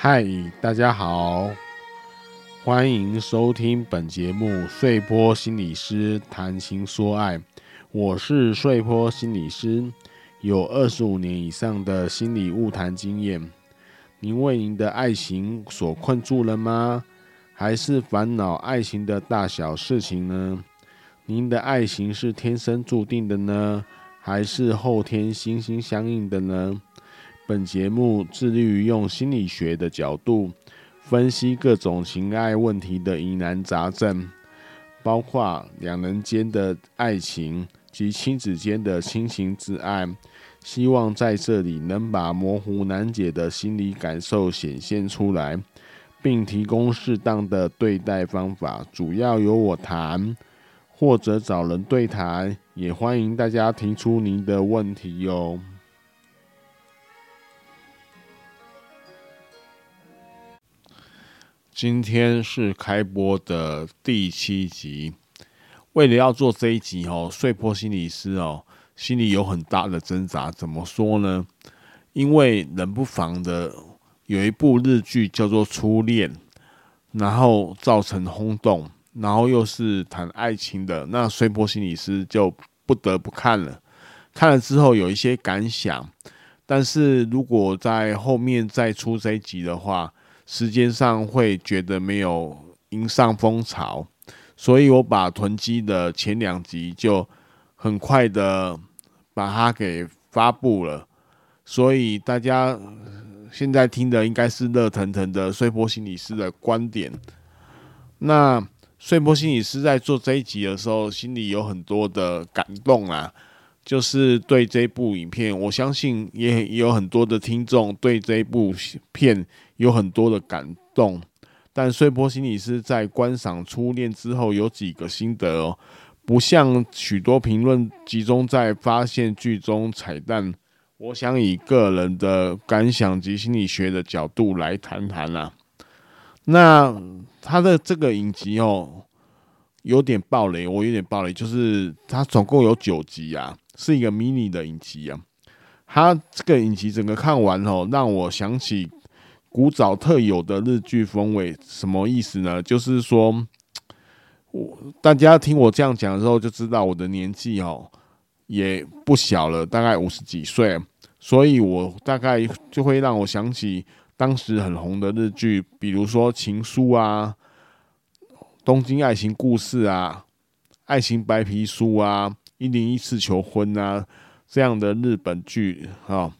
嗨，大家好，欢迎收听本节目《穗波心理师谈情说爱》，我是穗波心理师，有二十五年以上的心理误谈经验。您为您的爱情所困住了吗？还是烦恼爱情的大小事情呢？您的爱情是天生注定的呢？还是后天心心相印的呢？本节目致力于用心理学的角度分析各种情爱问题的疑难杂症，包括两人间的爱情及亲子间的亲情之爱。希望在这里能把模糊难解的心理感受显现出来，并提供适当的对待方法。主要由我谈，或者找人对谈。也欢迎大家提出您的问题哟。今天是开播的第七集。为了要做这一集哦，碎波心理师哦，心里有很大的挣扎。怎么说呢？因为冷不防的有一部日剧叫做《初恋》，然后造成轰动。然后又是谈爱情的，那碎波心理师就不得不看了。看了之后有一些感想，但是如果在后面再出这一集的话，时间上会觉得没有迎上风潮，所以我把囤积的前两集就很快的把它给发布了。所以大家现在听的应该是热腾腾的碎波心理师的观点。那。碎波心理师在做这一集的时候，心里有很多的感动啊，就是对这部影片，我相信也有很多的听众对这部片有很多的感动。但碎波心理师在观赏《初恋》之后，有几个心得哦，不像许多评论集中在发现剧中彩蛋。我想以个人的感想及心理学的角度来谈谈啊。那他的这个影集哦，有点爆雷，我有点爆雷，就是它总共有九集啊，是一个迷你的影集啊。他这个影集整个看完哦，让我想起古早特有的日剧风味。什么意思呢？就是说，我大家听我这样讲的时候，就知道我的年纪哦也不小了，大概五十几岁，所以我大概就会让我想起。当时很红的日剧，比如说《情书》啊，《东京爱情故事》啊，《爱情白皮书》啊，《一零一次求婚》啊，这样的日本剧啊，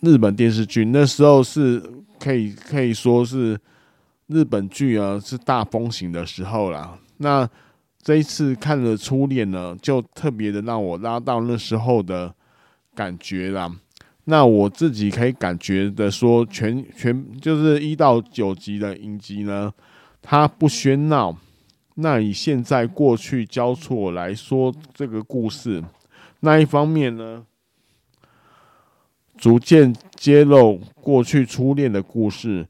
日本电视剧那时候是可以可以说是日本剧啊是大风行的时候啦。那这一次看了《初恋》呢，就特别的让我拉到那时候的感觉啦。那我自己可以感觉的说，全全就是一到九集的影集呢，它不喧闹。那以现在过去交错来说，这个故事，那一方面呢，逐渐揭露过去初恋的故事；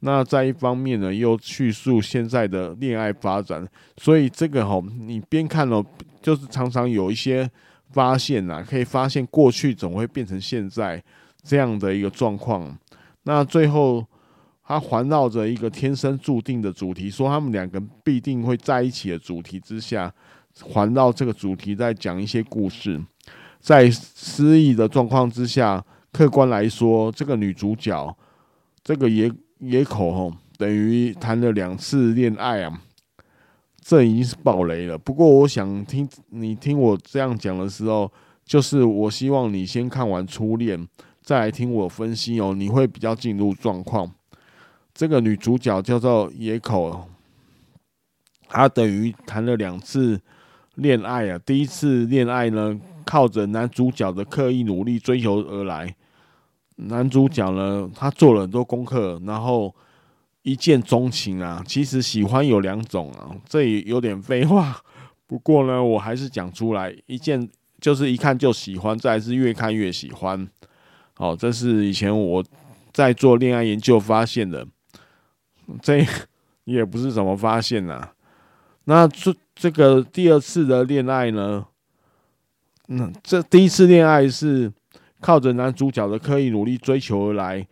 那在一方面呢，又叙述现在的恋爱发展。所以这个吼，你边看了，就是常常有一些。发现啊，可以发现过去总会变成现在这样的一个状况。那最后，他环绕着一个天生注定的主题，说他们两个必定会在一起的主题之下，环绕这个主题在讲一些故事。在失忆的状况之下，客观来说，这个女主角这个野野口吼，等于谈了两次恋爱啊。这已经是爆雷了。不过，我想听你听我这样讲的时候，就是我希望你先看完《初恋》，再来听我分析哦，你会比较进入状况。这个女主角叫做野口，她等于谈了两次恋爱啊。第一次恋爱呢，靠着男主角的刻意努力追求而来。男主角呢，他做了很多功课，然后。一见钟情啊，其实喜欢有两种啊，这也有点废话。不过呢，我还是讲出来，一见就是一看就喜欢，再是越看越喜欢。好，这是以前我在做恋爱研究发现的，这也不是怎么发现呐。那这这个第二次的恋爱呢？那这第一次恋爱是靠着男主角的刻意努力追求而来。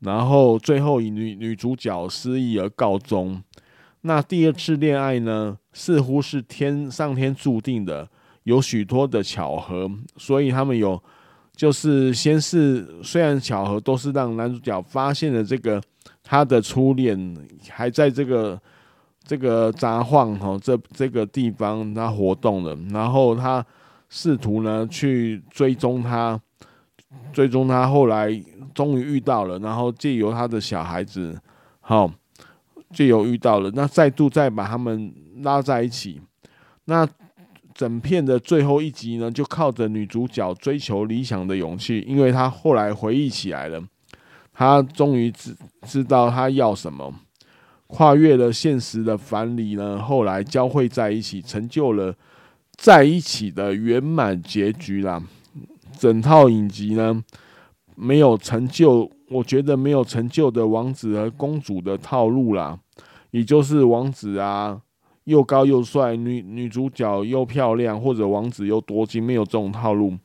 然后最后以女女主角失忆而告终。那第二次恋爱呢，似乎是天上天注定的，有许多的巧合，所以他们有就是先是虽然巧合都是让男主角发现了这个他的初恋还在这个这个杂晃哈这这个地方他活动了，然后他试图呢去追踪他，最终他，后来终于遇到了，然后借由他的小孩子好。就有遇到了，那再度再把他们拉在一起。那整片的最后一集呢，就靠着女主角追求理想的勇气，因为她后来回忆起来了，她终于知知道她要什么，跨越了现实的藩篱呢，后来交汇在一起，成就了在一起的圆满结局啦。整套影集呢，没有成就。我觉得没有成就的王子和公主的套路啦，也就是王子啊又高又帅，女女主角又漂亮，或者王子又多金，没有这种套路。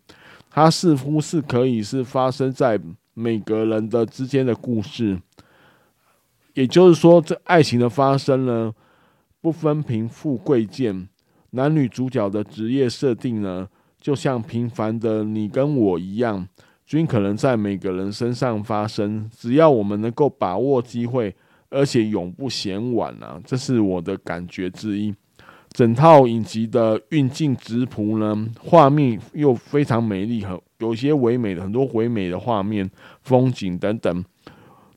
它似乎是可以是发生在每个人的之间的故事，也就是说，这爱情的发生呢，不分贫富贵贱，男女主角的职业设定呢，就像平凡的你跟我一样。均可能在每个人身上发生，只要我们能够把握机会，而且永不嫌晚啊！这是我的感觉之一。整套影集的运镜直朴呢，画面又非常美丽，很有些唯美的很多唯美的画面、风景等等。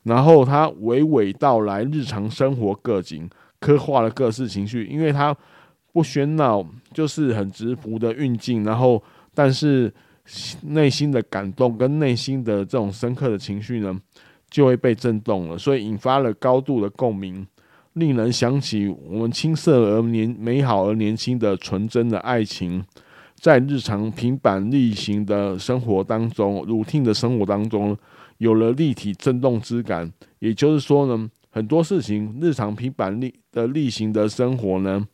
然后它娓娓道来日常生活各景，刻画了各式情绪，因为它不喧闹，就是很直朴的运镜。然后，但是。内心的感动跟内心的这种深刻的情绪呢，就会被震动了，所以引发了高度的共鸣，令人想起我们青涩而年美好而年轻的纯真的爱情，在日常平板例行的生活当中，routine 的生活当中，有了立体震动之感。也就是说呢，很多事情日常平板例的例行的生活呢，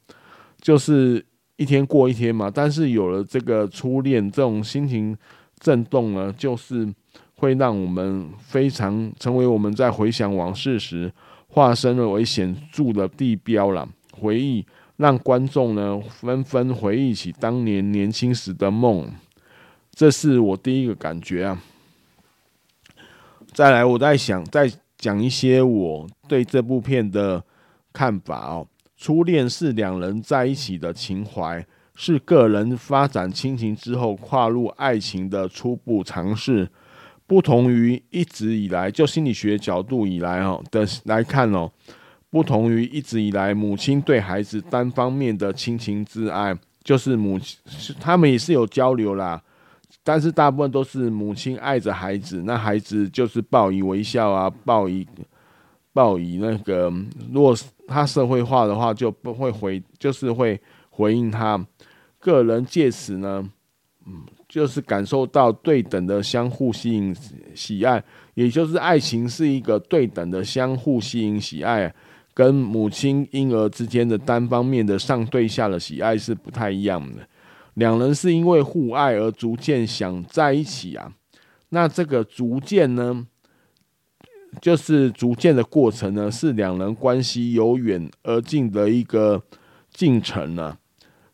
就是。一天过一天嘛，但是有了这个初恋，这种心情震动呢，就是会让我们非常成为我们在回想往事时，化身为显著的地标了。回忆让观众呢纷纷回忆起当年年轻时的梦，这是我第一个感觉啊。再来，我在想再讲一些我对这部片的看法哦。初恋是两人在一起的情怀，是个人发展亲情之后跨入爱情的初步尝试。不同于一直以来就心理学角度以来哦的来看哦，不同于一直以来母亲对孩子单方面的亲情之爱，就是母亲他们也是有交流啦，但是大部分都是母亲爱着孩子，那孩子就是报以微笑啊，报以。报以那个，如果他社会化的话，就不会回，就是会回应他。个人借此呢，嗯，就是感受到对等的相互吸引、喜爱，也就是爱情是一个对等的相互吸引、喜爱，跟母亲婴儿之间的单方面的上对下的喜爱是不太一样的。两人是因为互爱而逐渐想在一起啊，那这个逐渐呢？就是逐渐的过程呢，是两人关系由远而近的一个进程呢。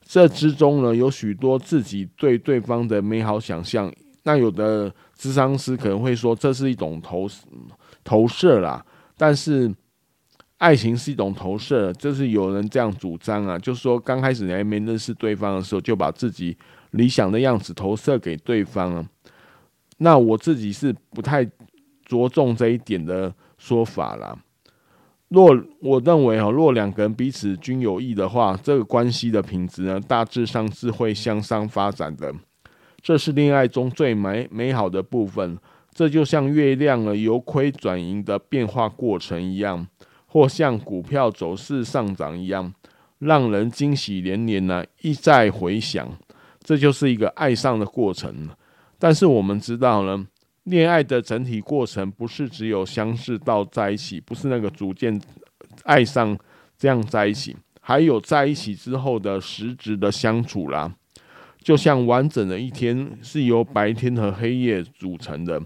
这之中呢，有许多自己对对方的美好想象。那有的咨商师可能会说，这是一种投投射啦。但是，爱情是一种投射，就是有人这样主张啊，就是说刚开始你还没认识对方的时候，就把自己理想的样子投射给对方啊。那我自己是不太。着重这一点的说法啦。若我认为哈，若两个人彼此均有益的话，这个关系的品质呢，大致上是会向上发展的。这是恋爱中最美美好的部分。这就像月亮呢由亏转盈的变化过程一样，或像股票走势上涨一样，让人惊喜连连呢，一再回想。这就是一个爱上的过程。但是我们知道呢。恋爱的整体过程不是只有相识到在一起，不是那个逐渐爱上这样在一起，还有在一起之后的实质的相处啦。就像完整的一天是由白天和黑夜组成的，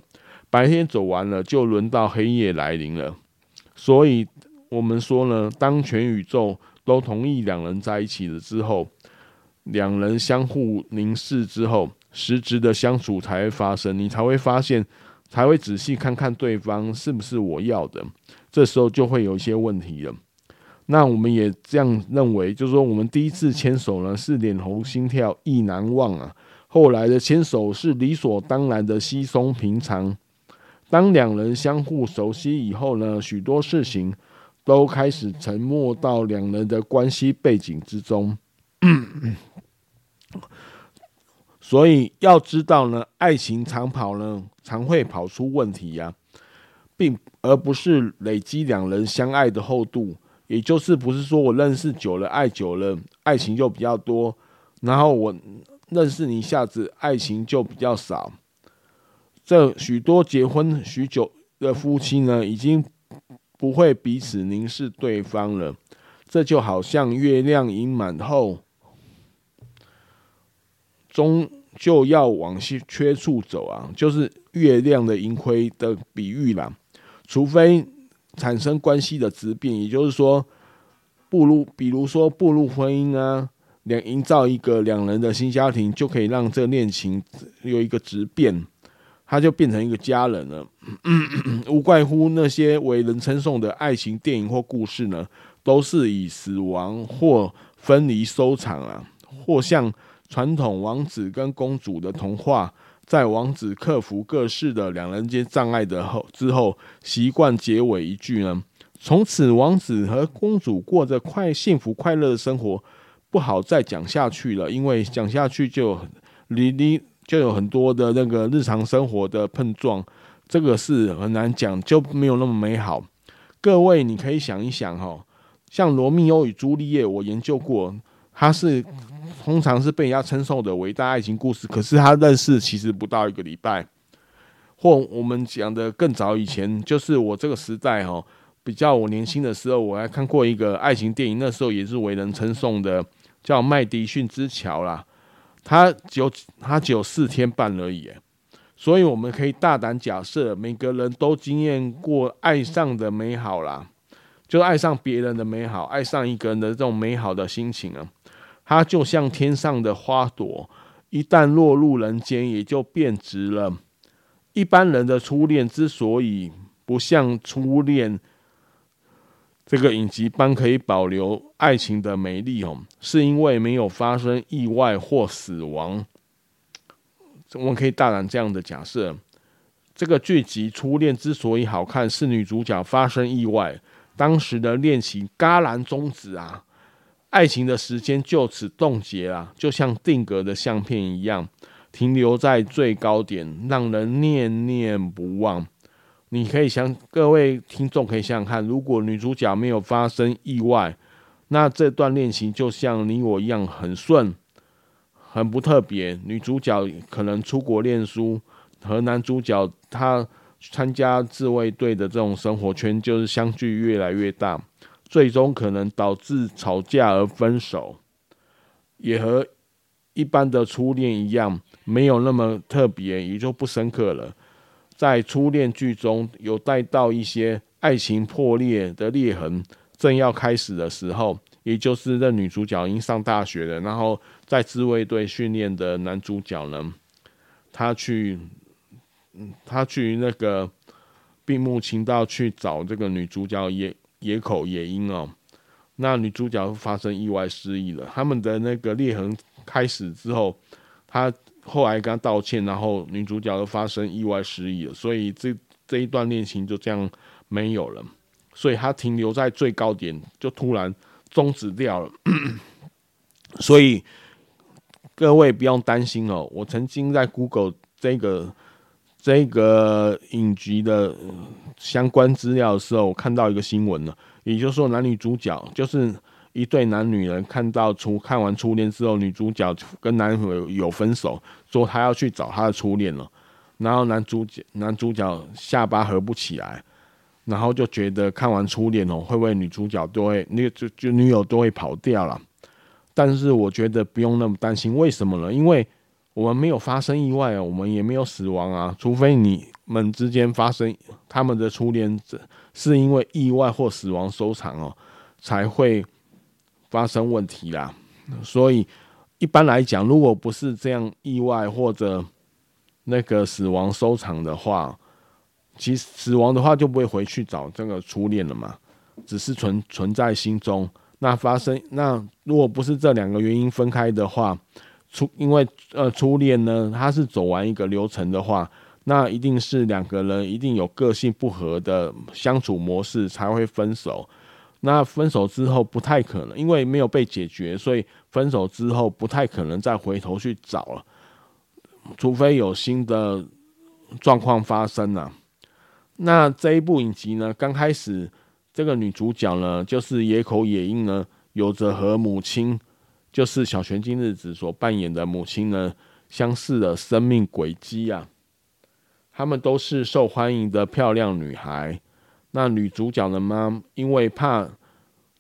白天走完了，就轮到黑夜来临了。所以，我们说呢，当全宇宙都同意两人在一起了之后，两人相互凝视之后，实质的相处才会发生，你才会发现，才会仔细看看对方是不是我要的。这时候就会有一些问题了。那我们也这样认为，就是说，我们第一次牵手呢，是脸红心跳意难忘啊。后来的牵手是理所当然的稀松平常。当两人相互熟悉以后呢，许多事情都开始沉没到两人的关系背景之中。所以要知道呢，爱情长跑呢，常会跑出问题呀、啊，并而不是累积两人相爱的厚度。也就是不是说我认识久了，爱久了，爱情就比较多，然后我认识你一下子，爱情就比较少。这许多结婚许久的夫妻呢，已经不会彼此凝视对方了。这就好像月亮盈满后，终就要往缺处走啊，就是月亮的盈亏的比喻啦。除非。产生关系的质变，也就是说，步入，比如说步入婚姻啊，两营造一个两人的新家庭，就可以让这恋情有一个质变，它就变成一个家人了。无怪乎那些为人称颂的爱情电影或故事呢，都是以死亡或分离收场啊，或像传统王子跟公主的童话。在王子克服各式的两人间障碍的后之后，习惯结尾一句呢：从此王子和公主过着快幸福快乐的生活，不好再讲下去了，因为讲下去就离离就有很多的那个日常生活的碰撞，这个是很难讲，就没有那么美好。各位，你可以想一想哈，像罗密欧与朱丽叶，我研究过，它是。通常是被人家称颂的伟大爱情故事，可是他认识其实不到一个礼拜，或我们讲的更早以前，就是我这个时代哈，比较我年轻的时候，我还看过一个爱情电影，那时候也是为人称颂的，叫《麦迪逊之桥》啦，他只有他只有四天半而已，所以我们可以大胆假设，每个人都经验过爱上的美好啦，就爱上别人的美好，爱上一个人的这种美好的心情啊。它就像天上的花朵，一旦落入人间，也就变质了。一般人的初恋之所以不像初恋这个影集般可以保留爱情的美丽哦，是因为没有发生意外或死亡。我们可以大胆这样的假设：这个剧集《初恋》之所以好看，是女主角发生意外，当时的恋情戛然终止啊。爱情的时间就此冻结了，就像定格的相片一样，停留在最高点，让人念念不忘。你可以想，各位听众可以想想看，如果女主角没有发生意外，那这段恋情就像你我一样很顺，很不特别。女主角可能出国念书，和男主角他参加自卫队的这种生活圈，就是相距越来越大。最终可能导致吵架而分手，也和一般的初恋一样，没有那么特别，也就不深刻了。在初恋剧中有带到一些爱情破裂的裂痕，正要开始的时候，也就是那女主角已经上大学了，然后在自卫队训练的男主角呢，他去，他去那个闭木清道去找这个女主角也。野口也英哦，那女主角发生意外失忆了。他们的那个裂痕开始之后，他后来跟他道歉，然后女主角又发生意外失忆了，所以这这一段恋情就这样没有了。所以他停留在最高点，就突然终止掉了。所以各位不用担心哦，我曾经在 Google 这个。这个影集的相关资料的时候，我看到一个新闻了，也就是说，男女主角就是一对男女人，看到初看完初恋之后，女主角跟男友有分手，说她要去找她的初恋了，然后男主角男主角下巴合不起来，然后就觉得看完初恋哦，会不会女主角都会那个就就女友都会跑掉了？但是我觉得不用那么担心，为什么呢？因为我们没有发生意外啊，我们也没有死亡啊，除非你们之间发生他们的初恋，是因为意外或死亡收场哦，才会发生问题啦。所以一般来讲，如果不是这样意外或者那个死亡收场的话，其实死亡的话就不会回去找这个初恋了嘛，只是存存在心中。那发生那如果不是这两个原因分开的话，初因为呃初恋呢，他是走完一个流程的话，那一定是两个人一定有个性不合的相处模式才会分手。那分手之后不太可能，因为没有被解决，所以分手之后不太可能再回头去找了，除非有新的状况发生了。那这一部影集呢，刚开始这个女主角呢，就是野口野樱呢，有着和母亲，就是小泉今日子所扮演的母亲呢，相似的生命轨迹啊。她们都是受欢迎的漂亮女孩。那女主角的妈，因为怕，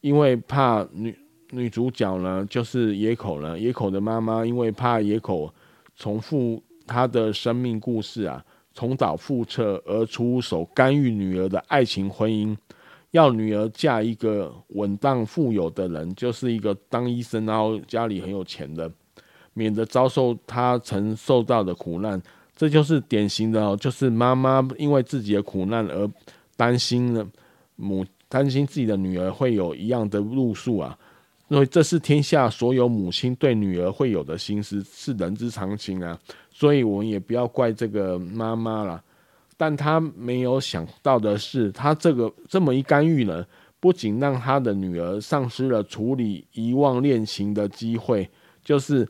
因为怕女女主角呢，就是野口呢，野口的妈妈因为怕野口重复她的生命故事啊。重蹈覆辙而出手干预女儿的爱情婚姻，要女儿嫁一个稳当富有的人，就是一个当医生然后家里很有钱的，免得遭受她曾受到的苦难。这就是典型的，就是妈妈因为自己的苦难而担心了母，担心自己的女儿会有一样的路数啊。因为这是天下所有母亲对女儿会有的心思，是人之常情啊。所以我们也不要怪这个妈妈了，但他没有想到的是，他这个这么一干预呢，不仅让他的女儿丧失了处理遗忘恋情的机会，就是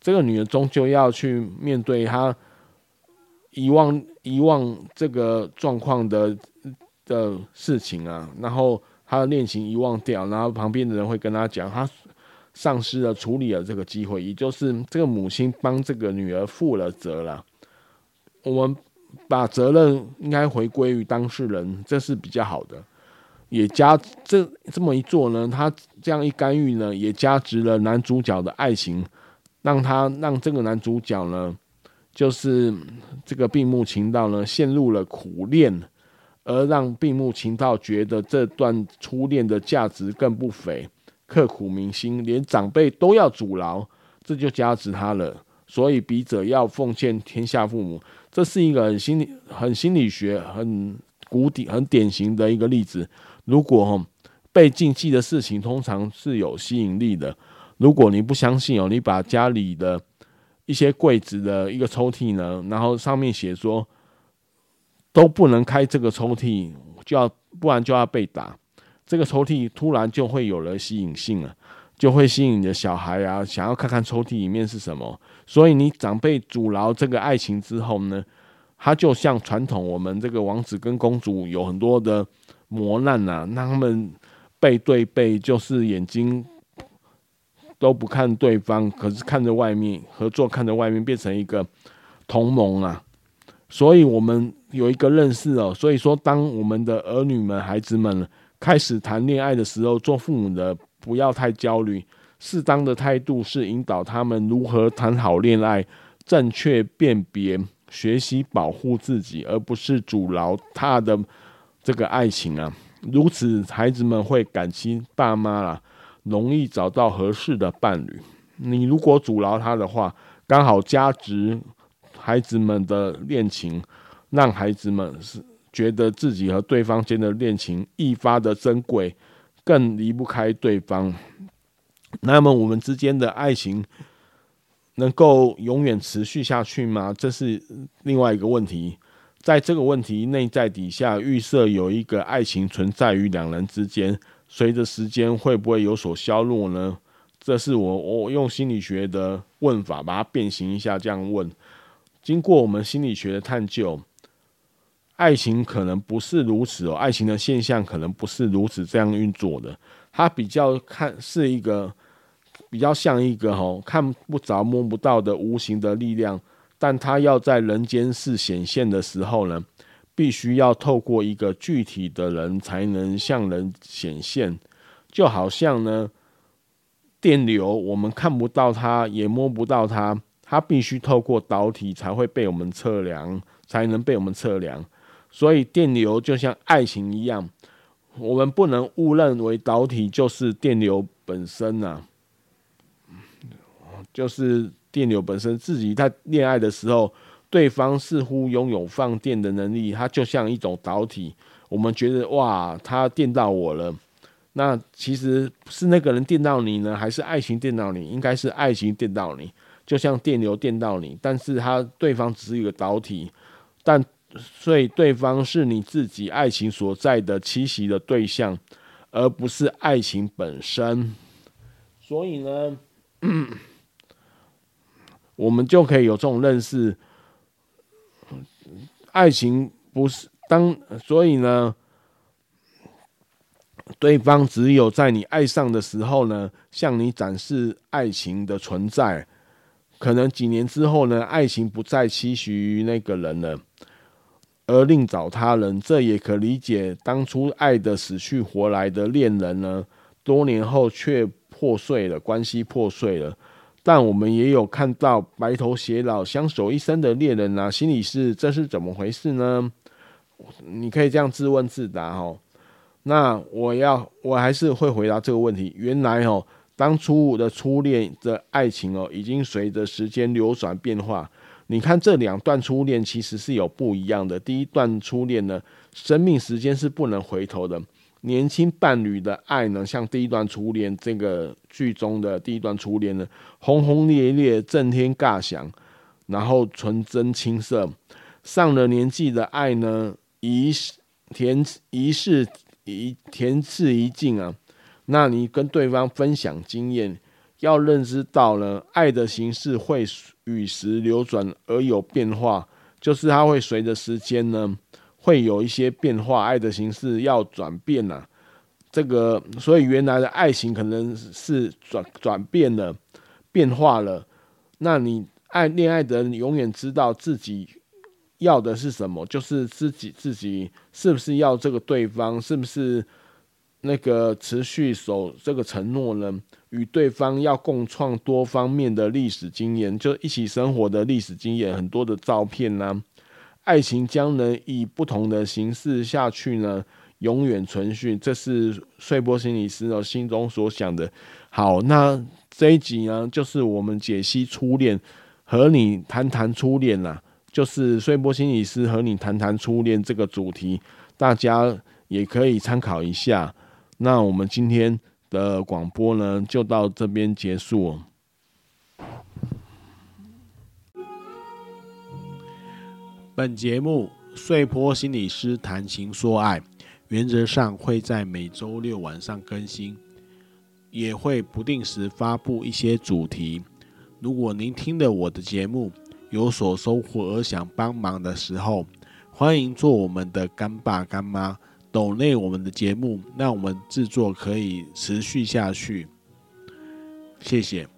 这个女儿终究要去面对她遗忘遗忘这个状况的的事情啊，然后她的恋情遗忘掉，然后旁边的人会跟她讲她。丧失了处理了这个机会，也就是这个母亲帮这个女儿负了责了。我们把责任应该回归于当事人，这是比较好的。也加这这么一做呢，他这样一干预呢，也加值了男主角的爱情，让他让这个男主角呢，就是这个并木情道呢，陷入了苦恋，而让并木情道觉得这段初恋的价值更不菲。刻骨铭心，连长辈都要阻挠，这就加持他了。所以笔者要奉劝天下父母，这是一个很心理、很心理学、很古典、很典型的一个例子。如果被禁忌的事情，通常是有吸引力的。如果你不相信哦，你把家里的一些柜子的一个抽屉呢，然后上面写说都不能开这个抽屉，就要不然就要被打。这个抽屉突然就会有了吸引性了，就会吸引你的小孩啊，想要看看抽屉里面是什么。所以你长辈阻挠这个爱情之后呢，他就像传统我们这个王子跟公主有很多的磨难、啊，让他们背对背，就是眼睛都不看对方，可是看着外面合作，看着外面变成一个同盟啊。所以我们有一个认识哦，所以说当我们的儿女们、孩子们。开始谈恋爱的时候，做父母的不要太焦虑，适当的态度是引导他们如何谈好恋爱，正确辨别，学习保护自己，而不是阻挠他的这个爱情啊。如此，孩子们会感激爸妈啦，容易找到合适的伴侣。你如果阻挠他的话，刚好加值孩子们的恋情，让孩子们是。觉得自己和对方间的恋情愈发的珍贵，更离不开对方。那么我们之间的爱情能够永远持续下去吗？这是另外一个问题。在这个问题内在底下，预设有一个爱情存在于两人之间，随着时间会不会有所消弱呢？这是我我用心理学的问法把它变形一下，这样问。经过我们心理学的探究。爱情可能不是如此哦，爱情的现象可能不是如此这样运作的。它比较看是一个比较像一个吼看不着摸不到的无形的力量，但它要在人间世显现的时候呢，必须要透过一个具体的人才能向人显现。就好像呢，电流我们看不到它，也摸不到它，它必须透过导体才会被我们测量。才能被我们测量。所以电流就像爱情一样，我们不能误认为导体就是电流本身呐、就是电流本身自己在恋爱的时候，对方似乎拥有放电的能力，它就像一种导体，我们觉得哇，他电到我了。那其实是那个人电到你呢，还是爱情电到你？应该是爱情电到你，就像电流电到你，但是他对方只是一个导体，但所以对方是你自己爱情所在的栖息的对象，而不是爱情本身。所以呢，我们就可以有这种认识，爱情不是当，所以呢。对方只有在你爱上的时候呢，向你展示爱情的存在。可能几年之后呢，爱情不再期许于那个人了，而另找他人。这也可理解。当初爱得死去活来的恋人呢，多年后却破碎了，关系破碎了。但我们也有看到白头偕老、相守一生的恋人啊，心里是这是怎么回事呢？你可以这样自问自答哦。那我要，我还是会回答这个问题。原来哦，当初的初恋的爱情哦，已经随着时间流转变化。你看这两段初恋其实是有不一样的。第一段初恋呢，生命时间是不能回头的。年轻伴侣的爱呢，像第一段初恋这个剧中的第一段初恋呢，轰轰烈烈，震天尬响，然后纯真青涩。上了年纪的爱呢，一世甜一世。一甜刺一尽啊！那你跟对方分享经验，要认知到呢，爱的形式会与时流转而有变化，就是它会随着时间呢，会有一些变化，爱的形式要转变了、这个，所以原来的爱情可能是转转变了，变化了。那你爱恋爱的人永远知道自己。要的是什么？就是自己自己是不是要这个对方？是不是那个持续守这个承诺呢？与对方要共创多方面的历史经验，就一起生活的历史经验，很多的照片呢、啊。爱情将能以不同的形式下去呢，永远存续。这是碎波心理师心中所想的。好，那这一集呢，就是我们解析初恋，和你谈谈初恋啦。就是碎波心理师和你谈谈初恋这个主题，大家也可以参考一下。那我们今天的广播呢，就到这边结束。本节目碎波心理师谈情说爱，原则上会在每周六晚上更新，也会不定时发布一些主题。如果您听了我的节目，有所收获而想帮忙的时候，欢迎做我们的干爸干妈，抖内我们的节目，让我们制作可以持续下去。谢谢。